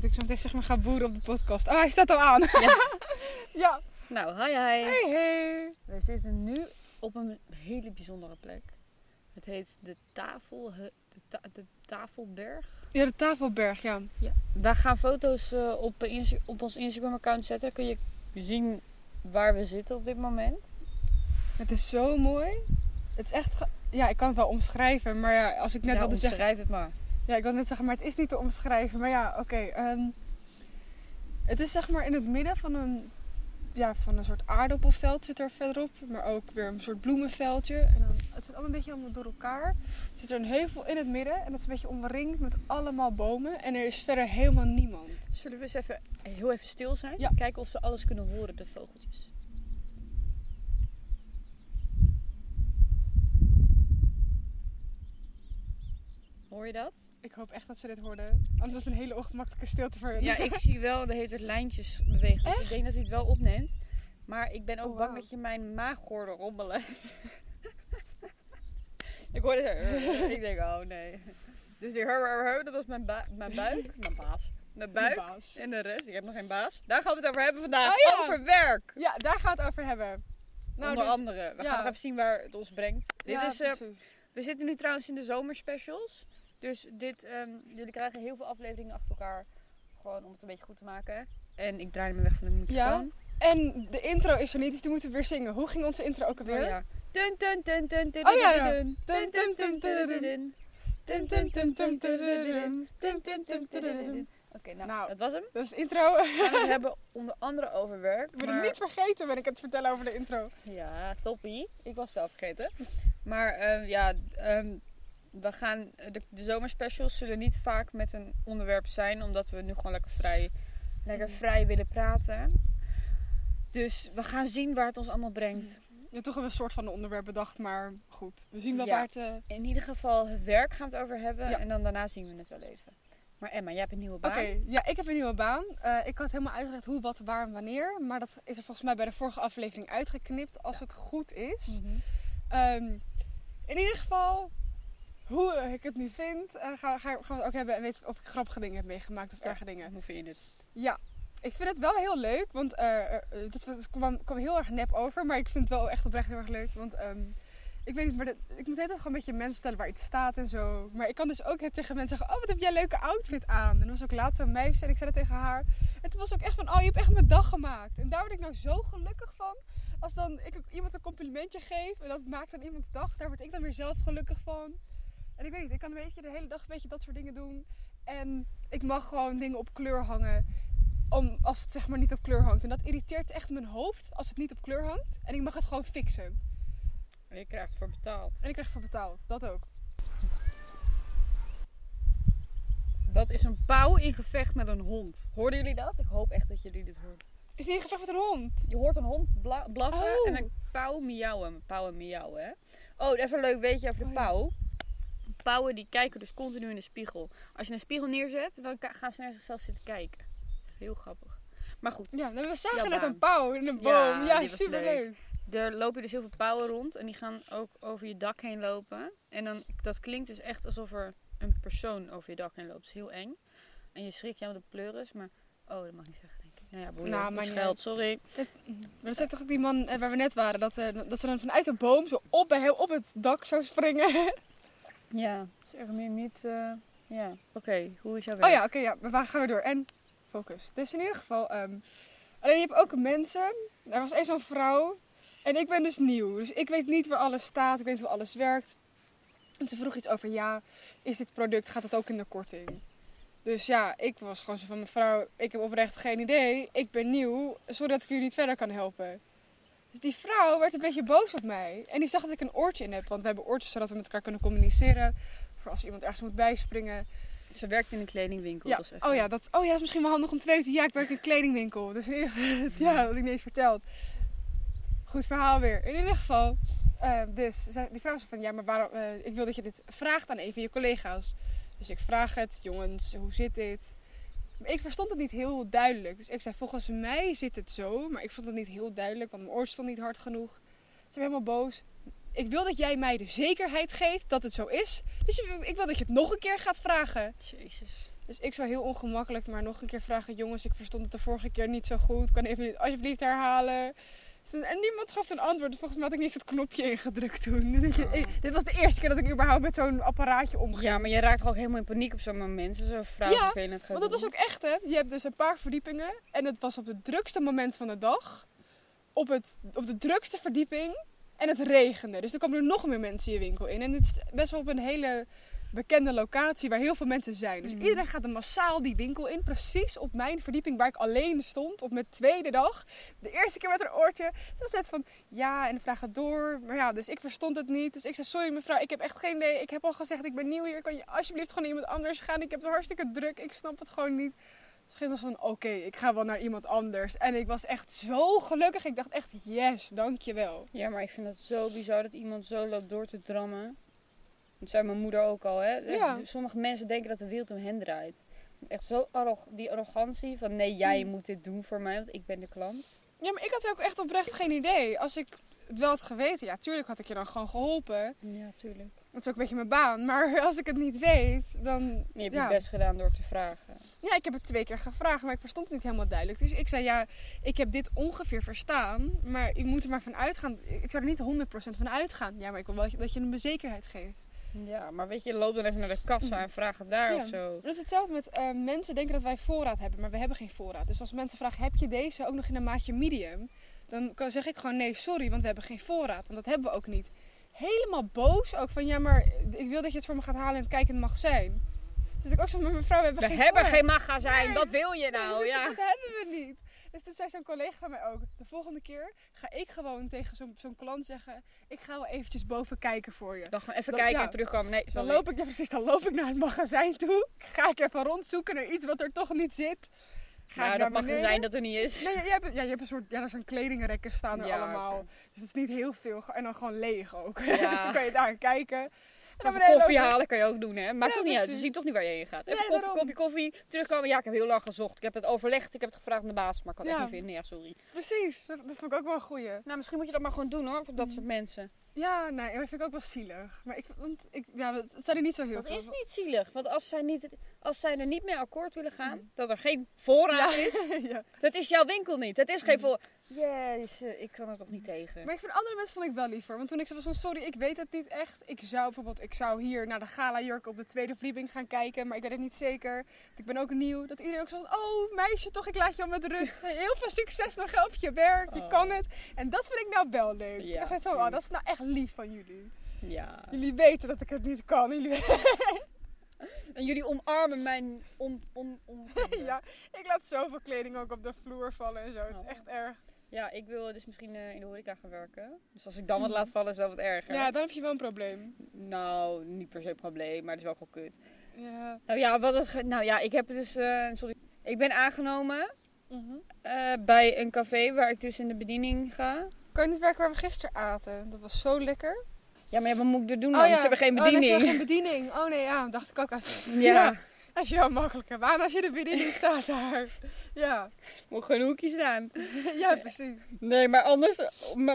dat ik zo meteen zeg maar ga boeren op de podcast. Oh, hij staat al aan. Ja. ja. Nou, hi hi. Hey, hey. We zitten nu op een hele bijzondere plek. Het heet de, tafel, de, ta- de Tafelberg. Ja, de tafelberg, ja. Ja. Wij gaan foto's eh, op, Insta- op ons Instagram-account zetten. Kun je zien waar we zitten op dit moment. Het is zo mooi. Het is echt... Ja, ik kan het wel omschrijven. Maar ja, als ik net ja, wilde zeggen... omschrijf het maar. Ja, ik wil net zeggen, maar het is niet te omschrijven. Maar ja, oké. ehm, het is zeg maar in het midden van een, ja, van een soort aardappelveld zit er verderop. Maar ook weer een soort bloemenveldje. En dan, het zit allemaal een beetje allemaal door elkaar. Er zit er een heuvel in het midden. En dat is een beetje omringd met allemaal bomen. En er is verder helemaal niemand. Zullen we eens even heel even stil zijn? Ja. Kijken of ze alles kunnen horen, de vogeltjes. Hoor je dat? Ik hoop echt dat ze dit hoorden. Anders was het een hele ongemakkelijke stilte voor hen. Ja, ik zie wel de hele lijntjes bewegen. Dus ik denk dat hij het wel opneemt. Maar ik ben ook Oh, bang dat je mijn maag hoorde rommelen. ik hoorde zo. ik denk, oh nee. Dus die hur, hur, hur, dat was mijn, mijn buik. Mijn baas. Mijn buik. baas. En de rest. Ik heb nog geen baas. Daar gaan we het over hebben vandaag. Oh ja. Over werk. Ja, daar gaan we het over hebben. Nou, Onder dus- andere. We ja. gaan nog even zien waar het ons brengt. Dit ja, is, eh, precies. we zitten nu trouwens in de zomerspecials. Dus dit, ehm, jullie krijgen heel veel afleveringen achter elkaar. Gewoon om het een beetje goed te maken. En ik draai me weg van de microfoon. En de intro is er niet, dus die moeten we weer zingen. Hoe ging onze intro ook alweer? Oh ja. Dun, dun, dun, dun, dun, Oh ja, dun, ja. dun, dun, dun, dun, dun, dun, dun. Dun, dun, dun, dun, dun, dun, dun. Dun, dun, dun, dun, dun, dun. Oké, nou, Nou. dat was hem. Dat is de intro. We hebben onder andere over werk. Ik ben het niet vergeten, ben ik het vertellen over de intro. Ja, toppie. Ik was wel vergeten. Maar eh, ja, ehm, we gaan, de, de zomerspecials zullen niet vaak met een onderwerp zijn, omdat we nu gewoon lekker vrij, lekker Mhm. vrij willen praten. Dus we gaan zien waar het ons allemaal brengt. Ja, toch hebben we een soort van een onderwerp bedacht, maar goed. We zien wel Ja. waar het... eh, In ieder geval het werk gaan we het over hebben Ja. en dan daarna zien we het wel even. Maar Emma, jij hebt een nieuwe Oké, baan. ja, ik heb een nieuwe baan. Eh, ik had helemaal uitgelegd hoe, wat, waar en wanneer. Maar dat is er volgens mij bij de vorige aflevering uitgeknipt, als het goed is. Mhm. Ehm, in ieder geval, hoe ik het nu vind, eh, ga, ga, gaan we het ook hebben. En weten of ik grappige dingen heb meegemaakt of Ja. erge dingen. Hoe vind je het? Ja, ik vind het wel heel leuk, want was- het kwam, kwam heel erg nep over, maar ik vind het wel echt oprecht heel erg leuk. Want ehm, ik weet niet, maar dat- ik moet altijd gewoon een beetje mensen vertellen waar iets staat en zo. Maar ik kan dus ook tegen mensen zeggen, oh wat heb jij een leuke outfit aan. En er was ook laatst zo'n meisje en ik zei dat tegen haar. En toen was ook echt van, oh je hebt echt mijn dag gemaakt. En daar word ik nou zo gelukkig van. Als dan ik iemand een complimentje geef en dat maakt dan iemands dag, daar word ik dan weer zelf gelukkig van. En ik weet niet, ik kan een beetje de hele dag een beetje dat soort dingen doen. En ik mag gewoon dingen op kleur hangen om, als het zeg maar niet op kleur hangt. En dat irriteert echt mijn hoofd als het niet op kleur hangt. En ik mag het gewoon fixen. En je krijgt ervoor betaald. En ik krijg ervoor betaald. Dat ook. Dat is een pauw in gevecht met een hond. Hoorden jullie dat? Ik hoop echt dat jullie dit horen. Is die in gevecht met een hond? Je hoort een hond bla- blaffen Oh. en een pauw miauwen. Pauwen miauwen, hè? Oh, even een leuk weetje over de Oh, pauw. Pauwen die kijken dus continu in de spiegel. Als je een spiegel neerzet, dan gaan ze naar zichzelf zitten kijken. Heel grappig. Maar goed, Ja, we zagen net een pauw in een Ja, boom. Ja, die was super leuk. er lopen dus heel veel pauwen rond en die gaan ook over je dak heen lopen. En dan, dat klinkt dus echt alsof er een persoon over je dak heen loopt. Dat is heel eng. En je schrikt jou de pleuris, maar... Oh, dat mag ik niet zeggen, denk ik. Nou ja, boeien. Nou, sorry. Maar dat zei toch ook die man eh, waar we net waren. Dat, eh, dat ze dan vanuit de boom zo op, bij heel op het dak zou springen. Ja, zeg nu niet... eh, Ja, oké. Hoe is jouw werk? Oh ja, oké, ja. We gaan weer door. En focus. Dus in ieder geval... ehm, alleen je hebt ook mensen. Er was eens een vrouw. En ik ben dus nieuw. Dus ik weet niet waar alles staat. Ik weet niet hoe alles werkt. En ze vroeg iets over, ja, is dit product, gaat het ook in de korting? Dus ja, ik was gewoon zo van, mevrouw, ik heb oprecht geen idee. Ik ben nieuw, zodat ik jullie niet verder kan helpen. Dus die vrouw werd een beetje boos op mij. En die zag dat ik een oortje in heb. Want we hebben oortjes zodat we met elkaar kunnen communiceren. Voor als iemand ergens moet bijspringen. Ze werkt in een kledingwinkel. Ja. even- Oh, ja, dat, oh ja, dat is misschien wel handig om te weten. Ja, ik werk in een kledingwinkel. Dus ja, dat had ik niet eens verteld. Goed verhaal weer. In ieder geval, eh, dus die vrouw zei van, ja, maar waarom, eh, ik wil dat je dit vraagt aan een van je collega's. Dus ik vraag het, jongens, hoe zit dit? Maar ik verstond het niet heel duidelijk. Dus ik zei, volgens mij zit het zo, maar ik vond het niet heel duidelijk, want mijn oor stond niet hard genoeg. Ze werd helemaal boos. Ik wil dat jij mij de zekerheid geeft dat het zo is. Dus ik wil dat je het nog een keer gaat vragen. Jezus. Dus ik zou heel ongemakkelijk maar nog een keer vragen... Jongens, ik verstond het de vorige keer niet zo goed. Kan je alsjeblieft herhalen? En niemand gaf een antwoord. Volgens mij had ik niet eens het knopje ingedrukt toen. Je, eh, dit was de eerste keer dat ik überhaupt met zo'n apparaatje omging. Ja, maar je raakt toch ook helemaal in paniek op zo'n moment. Zo vrouw Ja, Want dat was ook echt, hè? Je hebt dus een paar verdiepingen. En het was op het drukste moment van de dag. Op, het, op de drukste verdieping. En het regende. Dus er kwamen er nog meer mensen je winkel in. En het is best wel op een hele bekende locatie waar heel veel mensen zijn. Dus Mhm. iedereen gaat er massaal die winkel in. Precies op mijn verdieping waar ik alleen stond. Op mijn tweede dag. De eerste keer met een oortje. Toen was het van ja en de vraag gaat door. Maar ja, dus ik verstond het niet. Dus ik zei sorry mevrouw, ik heb echt geen idee. Ik heb al gezegd ik ben nieuw hier. Kan je alsjeblieft gewoon naar iemand anders gaan? Ik heb het hartstikke druk. Ik snap het gewoon niet. Toen ging het van oké, ik ga wel naar iemand anders. En ik was echt zo gelukkig. Ik dacht echt yes, dankjewel. Ja, maar ik vind het zo bizar dat iemand zo loopt door te drammen. Dat zei mijn moeder ook al, hè. Ja. Sommige mensen denken dat de wereld om hen draait. Echt zo arrog, die arrogantie van nee, jij Mm. moet dit doen voor mij, want ik ben de klant. Ja, maar ik had ook echt oprecht geen idee. Als ik het wel had geweten, ja, tuurlijk had ik je dan gewoon geholpen. Ja, tuurlijk. Dat is ook een beetje mijn baan. Maar als ik het niet weet, dan... Je hebt ja. je best gedaan door te vragen. Ja, ik heb het twee keer gevraagd, maar ik verstond het niet helemaal duidelijk. Dus ik zei, ja, ik heb dit ongeveer verstaan, maar ik moet er maar van uitgaan. Ik zou er niet 100% van uitgaan. Ja, maar ik wil wel dat je een zekerheid geeft. Ja, maar weet je, loop dan even naar de kassa en vraag het daar Ja. of zo. Dat is hetzelfde met eh, mensen denken dat wij voorraad hebben, maar we hebben geen voorraad. Dus als mensen vragen, heb je deze ook nog in een maatje medium? Dan kan- zeg ik gewoon, nee, sorry, want we hebben geen voorraad. Want dat hebben we ook niet. Helemaal boos ook van, ja, maar ik wil dat je het voor me gaat halen en het kijken in het magazijn. Dus ik ook zo met mevrouw, we hebben We geen hebben voorraad. geen magazijn, Nee. wat wil je nou? dus Ja. Dat hebben we niet. Dus toen zei zo'n collega van mij ook, de volgende keer ga ik gewoon tegen zo'n zo'n klant zeggen, ik ga wel eventjes boven kijken voor je. Dan gewoon even Dan- kijken ja. en terugkomen. Nee, Dan loop ik, ja, precies, dan loop ik naar het magazijn toe. Ga ik even rondzoeken naar iets wat er toch niet zit. Ga ja, ik dat magazijn beneden. dat er niet is. Nee, jij hebt, ja, je hebt een soort, ja, er zijn kledingrekken staan er Ja, allemaal. Dus het is niet heel veel. En dan gewoon leeg ook. Ja. dus dan kan je daar kijken. Even beneden koffie lopen. halen kan je ook doen, hè? Maakt toch niet uit. Ze zien toch niet waar je heen gaat. Even daarom. kopje koffie, terugkomen. Ja, ik heb heel lang gezocht. Ik heb het overlegd. Ik heb het gevraagd aan de baas, maar ik kan het echt niet vinden. Ja, sorry. Precies, dat, vond ik ook wel een goeie. Nou, misschien moet je dat maar gewoon doen, hoor. Voor dat Mhm. soort mensen. Ja, nee, dat vind ik ook wel zielig. Maar ik, want ik, ja, het het zijn er niet zo heel Dat veel. is niet zielig. Want als zij, niet, als zij er niet mee akkoord willen gaan, dat er geen voorraad ja. is, ja. dat is jouw winkel niet. Dat is geen voor. Yes, eh, ik kan er toch niet tegen. Maar ik vind andere mensen vond ik wel liever. Want toen ik zei van sorry, ik weet het niet echt. Ik zou bijvoorbeeld, ik zou hier naar de gala jurk op de tweede verdieping gaan kijken. Maar ik weet het niet zeker. Want Ik ben ook nieuw. Dat iedereen ook zo van, oh meisje toch, ik laat je al met rust. Heel veel succes nog op je werk. Je Oh. kan het. En dat vind ik nou wel leuk. Ja, ik zei van, oh, dat is nou echt lief van jullie. Ja. Jullie weten dat ik het niet kan. Jullie En jullie omarmen mijn on, on, on, ja, ik laat zoveel kleding ook op de vloer vallen en zo. Het is Oh. echt erg. Ja, ik wil dus misschien eh, in de horeca gaan werken. Dus als ik dan wat laat vallen is wel wat erger. Ja, dan heb je wel een probleem. Nou, niet per se een probleem, maar het is wel gewoon kut. Ja. Nou ja, wat het, nou ja ik heb dus, eh, sorry. Ik ben aangenomen Mhm. eh, bij een café waar ik dus in de bediening ga. Kan je niet werken waar we gisteren aten? Dat was zo lekker. Ja, maar ja, wat moet ik er doen dan? Ze hebben geen Oh, nee, ze bediening. hebben geen bediening. Oh nee, ja, dacht ik ook even. ja. Als je wel makkelijker baan als je de bediening staat daar. Ja, moet gewoon een hoekje staan. ja precies. Nee, maar anders,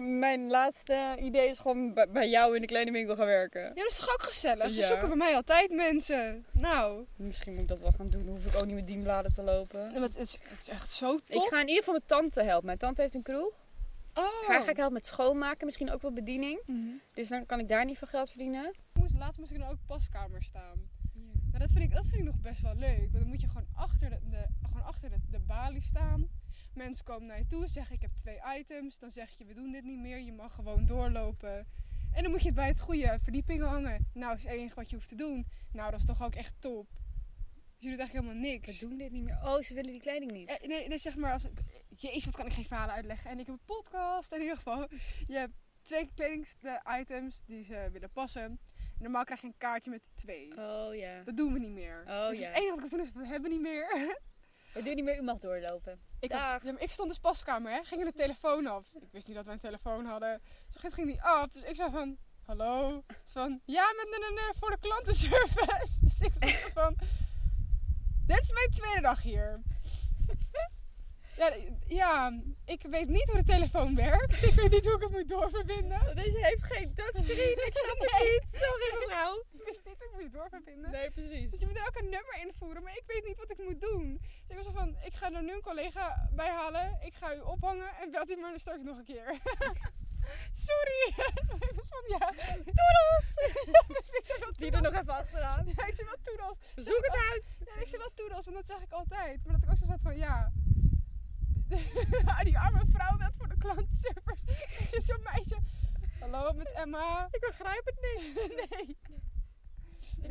mijn laatste idee is gewoon bij- jou in de kleine winkel gaan werken. Ja, dat is toch ook gezellig? Ze Ja. zoeken bij mij altijd mensen. Nou, Misschien moet ik dat wel gaan doen. Dan hoef ik ook niet met dienbladen te lopen. maar het is, het is echt zo Ik top. ga in ieder geval mijn tante helpen. Mijn tante heeft een kroeg. Oh. Haar ga ik helpen met schoonmaken. Misschien ook wel bediening. Mhm. Dus dan kan ik daar niet veel geld verdienen. Moest, laatst moest ik dan ook paskamer staan. Maar dat vind, ik, dat vind ik nog best wel leuk. Want dan moet je gewoon achter de, de, gewoon achter de, de balie staan. Mensen komen naar je toe, zeggen ik heb twee items. Dan zeg je we doen dit niet meer, je mag gewoon doorlopen. En dan moet je het bij het goede verdieping hangen. Nou, is het enige wat je hoeft te doen. Nou, dat is toch ook echt top. Je doet eigenlijk helemaal We niks. doen dit niet meer. Oh, ze willen die kleding niet. Eh, Nee, nee, zeg maar, als, jezus, wat kan ik geen verhalen uitleggen. En ik heb een podcast, in ieder geval. Je hebt twee kledingsitems die ze willen passen. Normaal krijg je een kaartje met twee. Oh ja. Dat doen we niet meer. Oh, dus ja. het enige wat ik kan doen is, we hebben niet meer. We doen niet meer. U mag doorlopen. ik, had- Dag. ja, maar ik stond dus paskamer, hè. Ging de telefoon af. Ik wist niet dat wij een telefoon hadden. Dus ging, ging die af. Dus ik zei van, hallo? Van, ja, met een, voor de klantenservice. Dus ik was van, dit is mijn tweede dag hier. Ja, ja, ik weet niet hoe de telefoon werkt. Ik weet niet hoe ik het moet doorverbinden. Deze heeft geen touchscreen, ik snap het Nee. niet. Sorry mevrouw. Ik wist niet hoe ik moest doorverbinden. Nee, precies. Dus je moet er ook een nummer invoeren, maar ik weet niet wat ik moet doen. Dus ik was zo van, ik ga er nu een collega bij halen. Ik ga u ophangen en belt u maar straks nog een keer. Sorry. ik was van, ja. Toedels! ik zei wel Die er nog even achteraan. Ja, ik zei wel toedels. Zoek het uit. Ja, ik zei wel toedels, want dat zeg ik altijd. Maar dat ik ook zo zat van, ja. die arme vrouw belt voor de klantenservice. Zo'n meisje. Hallo, met Emma. Ik begrijp het niet. Nee.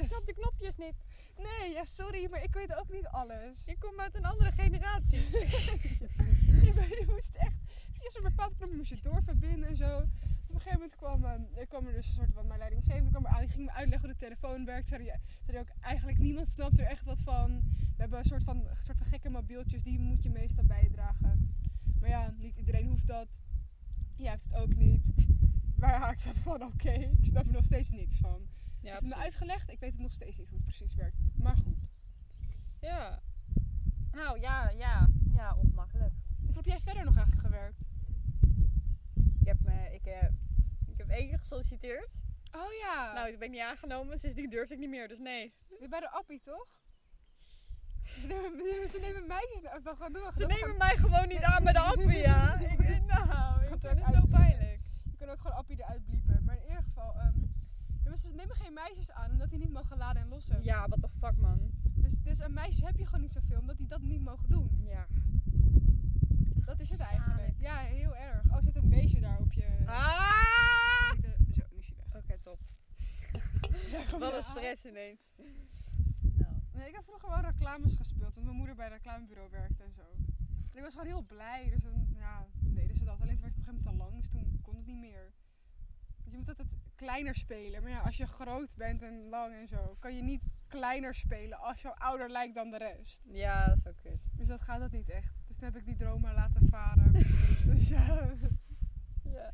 Ik snap de knopjes niet. Nee, ja, sorry, maar ik weet ook niet alles. Ik kom uit een andere generatie. je, je moest echt via zo'n bepaald knopje moest je doorverbinden en zo. Op een gegeven moment kwam, er kwam er dus een soort van mijn leidinggevende kwam er aan. Die ging me uitleggen hoe de telefoon werkt. Zei hij, zei hij ook, eigenlijk niemand snapt er echt wat van. We hebben een soort van, een soort van gekke mobieltjes, die moet je meestal bijdragen. Maar ja, niet iedereen hoeft dat. Jij hebt het ook niet. Maar ja, ik zat van, oké, ik snap er nog steeds niks van. Ja, het is me uitgelegd, ik weet het nog steeds niet hoe het precies werkt. Maar goed. ja. Nou ja, ja, ja, ongemakkelijk. Hoe heb jij verder nog eigenlijk gewerkt? Ik heb, me, ik, eh, ik heb één keer gesolliciteerd. Oh ja, Nou, toen ben ik niet aangenomen, sindsdien durfde ik niet meer, dus nee. bij de appie toch? Ze nemen, ze nemen meisjes nou gewoon door. Ze nemen mij gewoon niet aan bij de appie, ja. Ik, nou, ik vind het zo pijnlijk. Je kan ook gewoon appie eruit bliepen. Maar in ieder geval, ehm, ja, ze nemen geen meisjes aan omdat die niet mogen laden en lossen. Ja, what the fuck, man. Dus, dus aan meisjes heb je gewoon niet zoveel omdat die dat niet mogen doen. Ja. Dat is het eigenlijk. Ja, heel erg. Oh, zit een beestje daar op je... Ah! Zo, nu is hij weg. Oké, top. Ja, Wat een stress ineens. Nou. Nee, ik heb vroeger wel reclames gespeeld, want mijn moeder bij een reclamebureau werkte en zo. En ik was gewoon heel blij, dus dan, ja, deden ze dat. Alleen toen werd het op een gegeven moment te lang, dus toen kon het niet meer. Dus je moet altijd kleiner spelen. Maar ja, als je groot bent en lang en zo, kan je niet kleiner spelen als je ouder lijkt dan de rest. Ja, dat is ook kut. Dus dat gaat het niet echt. Dus toen heb ik die droom maar laten varen. dus ja. Ja.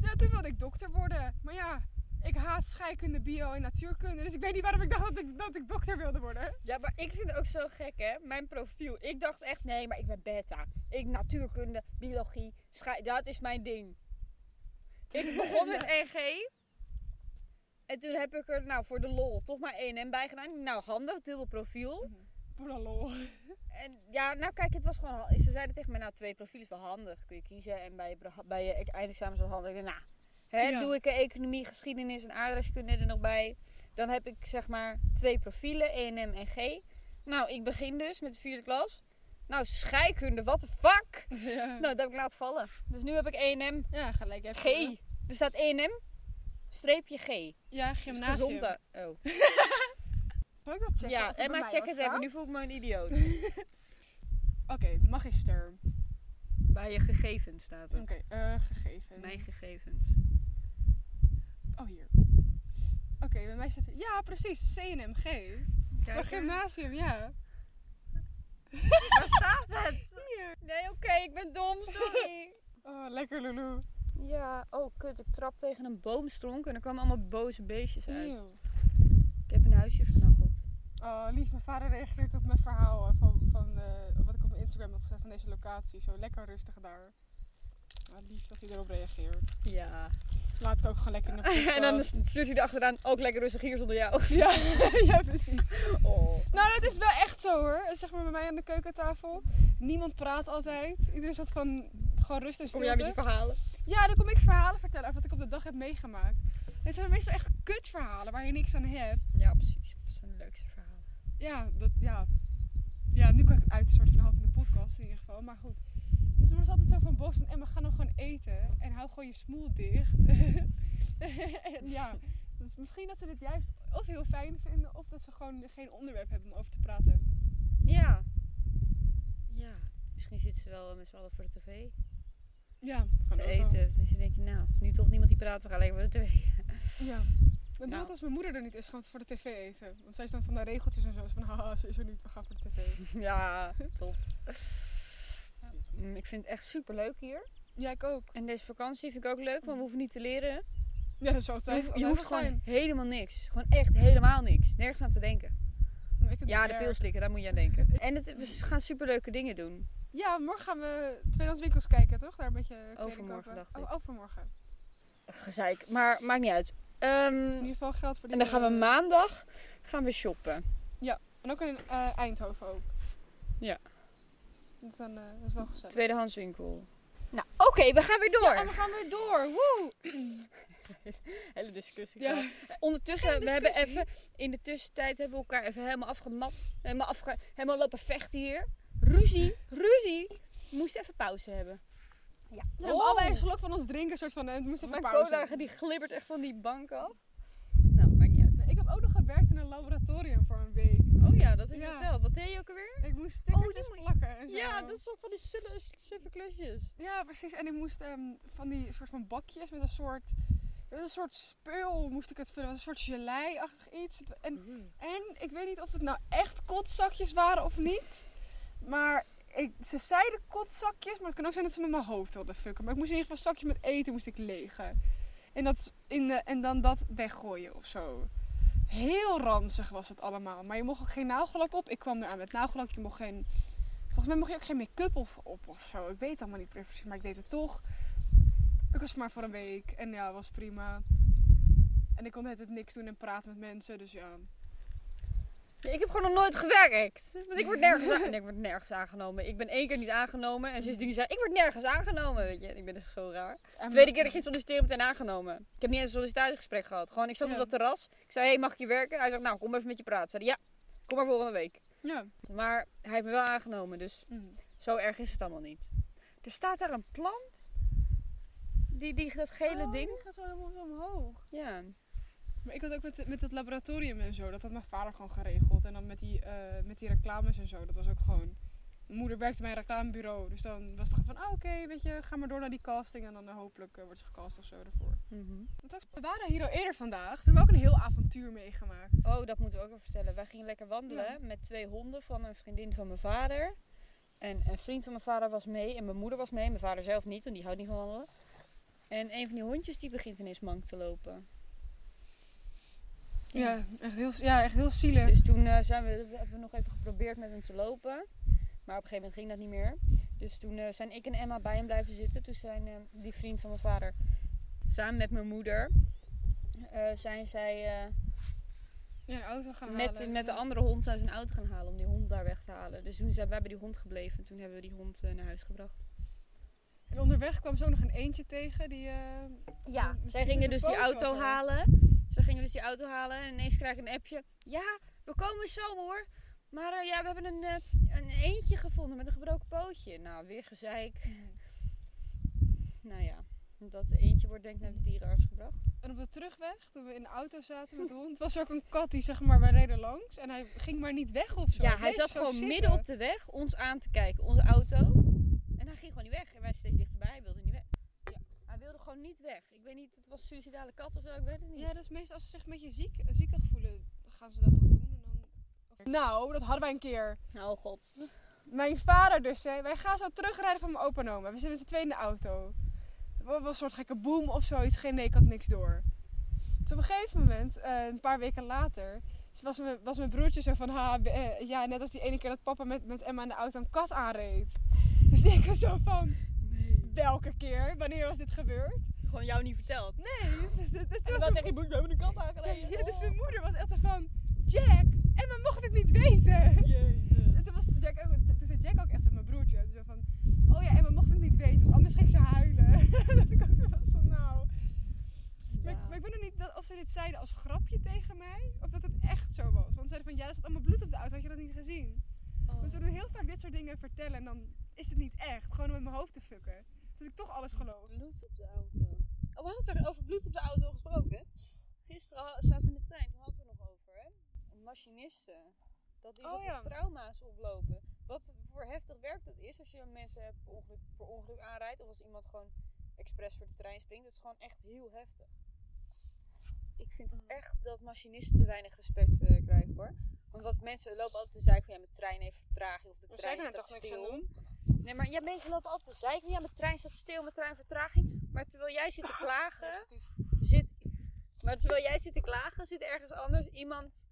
ja, toen wilde ik dokter worden. Maar ja, ik haat scheikunde, bio en natuurkunde. Dus ik weet niet waarom ik dacht dat ik, dat ik dokter wilde worden. ja, maar ik vind het ook zo gek, hè. Mijn profiel. Ik dacht echt, nee, maar ik ben beta. Ik natuurkunde, biologie, schei... Dat is mijn ding. Ik begon met NG. En toen heb ik er, nou, voor de lol, toch maar 1M bij gedaan. Nou, handig, dubbel profiel. Voor de lol. En ja, nou kijk, het was gewoon... Ze zeiden tegen mij, nou, twee profielen is wel handig. Kun je kiezen. En bij je, bij je eindexamen is het handig. Ik dacht, nou, hè, Ja. doe ik een economie, geschiedenis en aardrijkskunde er nog bij. Dan heb ik zeg maar twee profielen, ENM en G. Nou, ik begin dus met de vierde klas. Nou, scheikunde, what the fuck? Ja. Nou, dat heb ik laten vallen. Dus nu heb ik ENM, Ja, gelijk heb G. Er staat ENM, streepje G. Ja, Dus gymnasium. gezonde. Oh. Ik dat checken? Ja, het en maar check het even. Nu voel ik me een idioot. Oké, magister. Bij je gegevens staat Oké, het. eh, gegeven. Mijn gegevens. Oh, hier. Oké, bij mij staat er... Ja, precies. CNMG. Voor gymnasium, ja. Waar staat het? Hier. Nee, oké, ik ben dom, sorry. Oh, lekker Lulu. Ja, oh kut, ik trap tegen een boomstronk en er kwamen allemaal boze beestjes uit. Eeuw. Ik heb een huisje vernacheld. Oh, lief. Mijn vader reageert op mijn verhaal eh, van, van eh, wat ik op mijn Instagram had gezet van deze locatie. Zo lekker rustig daar. Ah, lief dat hij erop reageert. Ja. Laat ik ook gewoon lekker de podcast. en dan stuurt hij erachteraan ook lekker rustig hier zonder jou. Ja, ja, precies. Oh. Nou, dat is wel echt zo hoor. Zeg maar bij mij aan de keukentafel. Niemand praat altijd. Iedereen zat van gewoon rust en Kom stilte. jij met je verhalen? Ja, dan kom ik verhalen vertellen over wat ik op de dag heb meegemaakt. Het zijn meestal echt kutverhalen waar je niks aan hebt. Ja, precies. Dat zijn de leukste verhalen. Ja, dat, ja. Ja, nu kan ik het uit soort van half in de podcast in ieder geval. Maar goed. Dus dan is altijd zo van Bos van Emma, ga nou gewoon eten. En hou gewoon je smoel dicht. en ja, dus misschien dat ze dit juist of heel fijn vinden. Of dat ze gewoon geen onderwerp hebben om over te praten. Ja. Ja. Misschien zitten ze wel met z'n allen voor de tv Ja, te eten. Dus dan denk je, nou, nu toch niemand die praat, we gaan lekker voor de tv. Ja. We Nou. het als mijn moeder er niet is, gaan we het voor de tv eten. Want zij is dan van de regeltjes en zo. Is van, haha, ze is er niet, we gaan voor de tv. ja, top. Mm, Ik vind het echt super leuk hier. Ja, ik ook. En deze vakantie vind ik ook leuk, want we hoeven niet te leren. Ja, dat is Je altijd, hoeft, je hoeft gewoon helemaal niks. Gewoon echt helemaal niks. Nergens aan te denken. ik Ja, de erg. pilslikken, daar moet je aan denken. En het, we gaan superleuke dingen doen. Ja, morgen gaan we tweedehands winkels kijken, toch? Daar een beetje kleding Overmorgen, dacht Oh, ik. overmorgen. Gezeik, maar maakt niet uit. Ehm, In ieder geval geld voor die... en dan gaan we eh, maandag gaan we shoppen. En ook in eh, Eindhoven ook. Ja. Dat is, dan, eh, dat is wel gezellig. Tweedehands winkel. Nou, oké, we gaan weer door. Ja, en we gaan weer door. Woe! Hele discussie. Ja. Ondertussen, we hebben even, in de tussentijd hebben we elkaar even helemaal afgemat. Helemaal, afge, helemaal lopen vechten hier. Ruzie, ruzie. We moesten even pauze hebben. Ja. We hebben allebei een slok van ons drinken, soort van, en het moest even Oh. Mijn pauze. cola die glibbert echt van die bank af. Nou, maakt niet uit. Ik heb ook nog gewerkt in een laboratorium voor een week. Oh ja, dat heb je Ja. verteld. Wat deed je ook alweer? Ik moest stickertjes Oh, die moet- plakken en zo. Ja, dat is wel van die sulle, suffe klusjes. Ja, precies. En ik moest ehm, van die soort van bakjes met een soort... Met een soort spul moest ik het vullen. Een soort gelei-achtig iets. En, en ik weet niet of het nou echt kotzakjes waren of niet. Maar ik, ze zeiden kotzakjes, maar het kan ook zijn dat ze met mijn hoofd wilden fucken. Maar ik moest in ieder geval zakjes met eten moest ik legen. En, dat in en dan dat weggooien of zo. Heel ranzig was het allemaal. Maar je mocht ook geen nagelak op. Ik kwam eraan met nagelak. Je mocht geen... Volgens mij mocht je ook geen make-up op, of zo. Ik weet het allemaal niet precies, maar ik deed het toch. Ik was maar voor een week. En ja, was prima. En ik kon het niks doen en praten met mensen. Dus ja. Ja, ik heb gewoon nog nooit gewerkt. Want ik word nergens, en ik word nergens aangenomen. Ik ben één keer niet aangenomen. En sindsdien zei ik word nergens aangenomen. Weet je, ik ben echt zo raar. Tweede keer dat ik ging solliciteren, meteen aangenomen. Ik heb niet eens een sollicitatiegesprek gehad. Gewoon, ik zat Ja. op dat terras. Ik zei, hey, mag ik hier werken? Hij zei, nou, kom even met je praten. Zei ja, kom maar volgende week. Ja. Maar hij heeft me wel aangenomen, dus Mm. zo erg is het allemaal niet. Er staat daar een plant. Die, die, dat gele Oh, ding. die gaat wel helemaal zo omhoog. Ja. Maar ik had ook met, met het laboratorium en zo. Dat had mijn vader gewoon geregeld. En dan met die, eh, met die reclames en zo. Dat was ook gewoon... Mijn moeder werkte bij een reclamebureau. Dus dan was het gewoon van... Ah, oké, weet je, ga maar door naar die casting. En dan eh, hopelijk eh, wordt ze gecast of zo ervoor. Mhm. Want ook- we waren hier al eerder vandaag. Toen hebben we ook een heel avontuur meegemaakt. Oh, dat moeten we ook even vertellen. Wij gingen lekker wandelen met twee honden van een vriendin van mijn vader. En een vriend van mijn vader was mee en mijn moeder was mee. Mijn vader zelf niet, want die houdt niet van wandelen. En een van die hondjes die begint ineens mank te lopen. Ja, echt heel, ja, echt heel zielig. Dus toen eh, zijn we, hebben we nog even geprobeerd met hem te lopen. Maar op een gegeven moment ging dat niet meer. Dus toen eh, zijn ik en Emma bij hem blijven zitten. Toen zijn eh, die vriend van mijn vader samen met mijn moeder... zijn zij Ja, een auto gaan met, halen. met de andere hond zijn ze een auto gaan halen om die hond daar weg te halen. Dus toen zijn wij bij die hond gebleven. En toen hebben we die hond naar huis gebracht. En onderweg kwam ze ook nog een eentje tegen. Die, Ja, zij gingen dus die auto halen. Ze gingen dus die auto halen en ineens krijg ik een appje. Ja, we komen zo hoor. Maar eh, ja, we hebben een, eh, een eentje gevonden met een gebroken pootje. Nou, weer gezeik. Nou ja, dat eentje wordt denk ik naar de dierenarts gebracht. En op de terugweg, toen we in de auto zaten met de hond, was er ook een kat die zeg maar, wij reden langs. En hij ging maar niet weg of zo. Ja, Hij zat gewoon zitten. midden op de weg ons aan te kijken, onze auto. En hij ging gewoon niet weg. En wij steeds dichterbij, hij wilde niet weg. Ja. Hij wilde gewoon niet weg. Ik weet niet, het was een suicidale kat of zo, ik weet het niet. Ja, dat is meestal als ze zich een beetje ziek, ziekig voelen, gaan ze dat toch doen. En dan... Nou, dat hadden wij een keer. Oh god. Mijn vader dus, hè. Wij gaan zo terugrijden van mijn opa en oma. We zitten met z'n tweeën in de auto. Het was een soort gekke boom of zoiets. Geen nee, ik had niks door. Dus op een gegeven moment, eh, een paar weken later, was mijn, was mijn broertje zo van... Ha, eh, ja, net als die ene keer dat papa met, met Emma in de auto een kat aanreed. Dus ik was zo van... Nee. Welke keer? Wanneer was dit gebeurd? Gewoon jou niet verteld. Nee. Dus, dus, dus, En was zeg je, we hebben een kat aangereden. ja, dus mijn moeder was echt van... Jack, Emma mocht het niet weten. En toen, was Jack ook, toen zei Jack ook echt met mijn broertje. Zo van, oh ja, Emma mocht het niet weten, want anders ging ze huilen. dat ik ook zo was van, nou. Maar, ik, maar ik weet nog niet dat, of ze dit zeiden als grapje tegen mij, of dat het echt zo was. Want ze zeiden van, ja, er zat allemaal bloed op de auto, had je dat niet gezien? Want ze doen heel vaak dit soort dingen vertellen en dan is het niet echt. Gewoon om met mijn hoofd te fucken. Dat ik toch alles geloof. Bloed op de auto. Oh, we hadden het er over bloed op de auto gesproken. Gisteren zaten we in de trein, toen hadden we het er nog over, hè? Een machiniste. Dat die Oh, ja. trauma's oplopen. Wat voor heftig werk dat is als je mensen per ongeluk, per ongeluk aanrijdt. Of als iemand gewoon expres voor de trein springt. Dat is gewoon echt heel heftig. Ik vind echt dat machinisten te weinig respect eh, krijgen hoor. Want wat mensen lopen altijd te zeiken van ja, mijn trein heeft vertraging of de trein staat toch niks aan stil. doen? Nee, maar ja, mensen lopen altijd te zeiken. Ja, mijn trein staat stil, mijn trein vertraging. Maar terwijl jij zit te klagen, zit... Maar terwijl jij zit te klagen, zit ergens anders iemand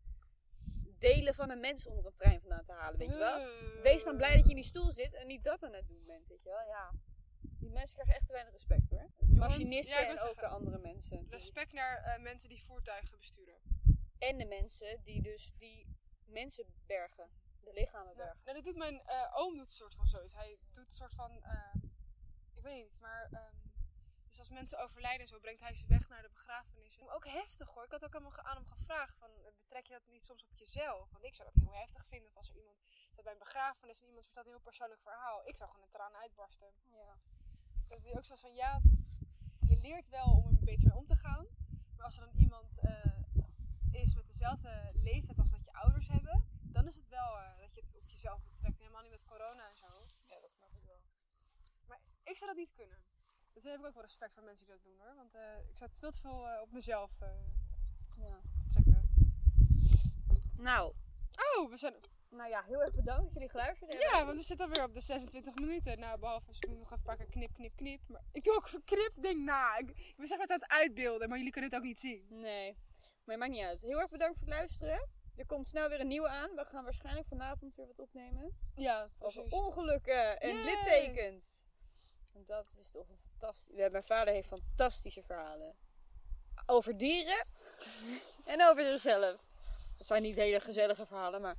delen van een mens onder een trein vandaan te halen, weet je wel. Eh. Wees dan blij dat je in die stoel zit en niet dat aan het doen bent, weet je wel. Ja. Die mensen krijgen echt te weinig respect hoor. Machinisten ja, en ook zeggen. andere mensen. Respect naar eh, mensen die voertuigen besturen. En de mensen die dus die mensen bergen. De lichamen bergen. nou, dat doet mijn eh, oom doet een soort van zoiets. Hij doet een soort van, eh, ik weet niet, maar ehm, dus als mensen overlijden en zo brengt hij ze weg naar de begrafenis. Ook heftig hoor. Ik had ook allemaal aan hem gevraagd van, eh, betrek je dat niet soms op jezelf? Want ik zou dat heel heftig vinden als er iemand staat bij een begrafenis en iemand vertelt een heel persoonlijk verhaal. Ik zou gewoon in tranen uitbarsten. Ja. Dat hij ook zoals van, ja, je leert wel om er beter mee om te gaan. Maar als er dan iemand eh, is met dezelfde leeftijd als dat je ouders hebben, dan is het wel eh, dat je het op jezelf betrekt. Helemaal niet met corona en zo. ja, dat snap ik wel. Maar ik zou dat niet kunnen. Dus heb ik ook wel respect voor mensen die dat doen hoor. Want eh, ik zou het veel te veel eh, op mezelf Ja. trekken. Nou, Oh, we zijn... nou ja, heel erg bedankt dat jullie geluisterd hebben. Ja, want we zitten alweer op de 26 minuten. Nou, behalve als ik nu nog even een paar keer knip, knip, knip. Maar ik doe ook knip ding na. Ik, ik ben zeg maar aan het uitbeelden, maar jullie kunnen het ook niet zien. Nee, maar maakt niet uit. Heel erg bedankt voor het luisteren. Er komt snel weer een nieuwe aan. We gaan waarschijnlijk vanavond weer wat opnemen. Ja, Over precies. ongelukken en littekens. En dat is toch een fantastisch... Ja, mijn vader heeft fantastische verhalen. Over dieren en over zichzelf. Dat zijn niet hele gezellige verhalen, maar...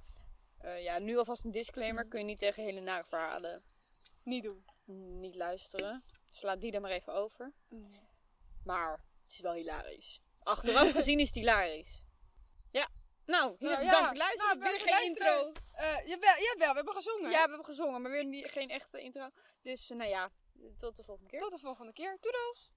eh, ja, nu alvast een disclaimer. Kun je niet tegen hele nare verhalen Niet doen. niet luisteren. Sla die dan maar even over. Maar het is wel hilarisch. Achteraf gezien is het hilarisch. Ja. Nou, heel Nou, bedankt ja. voor het luisteren. Nou, weer bedankt geen intro. Eh, jawel, jawel, we hebben gezongen. Ja, we hebben gezongen, maar weer niet, geen echte intro. Dus eh, nou ja, tot de volgende keer. Tot de volgende keer. Toedels!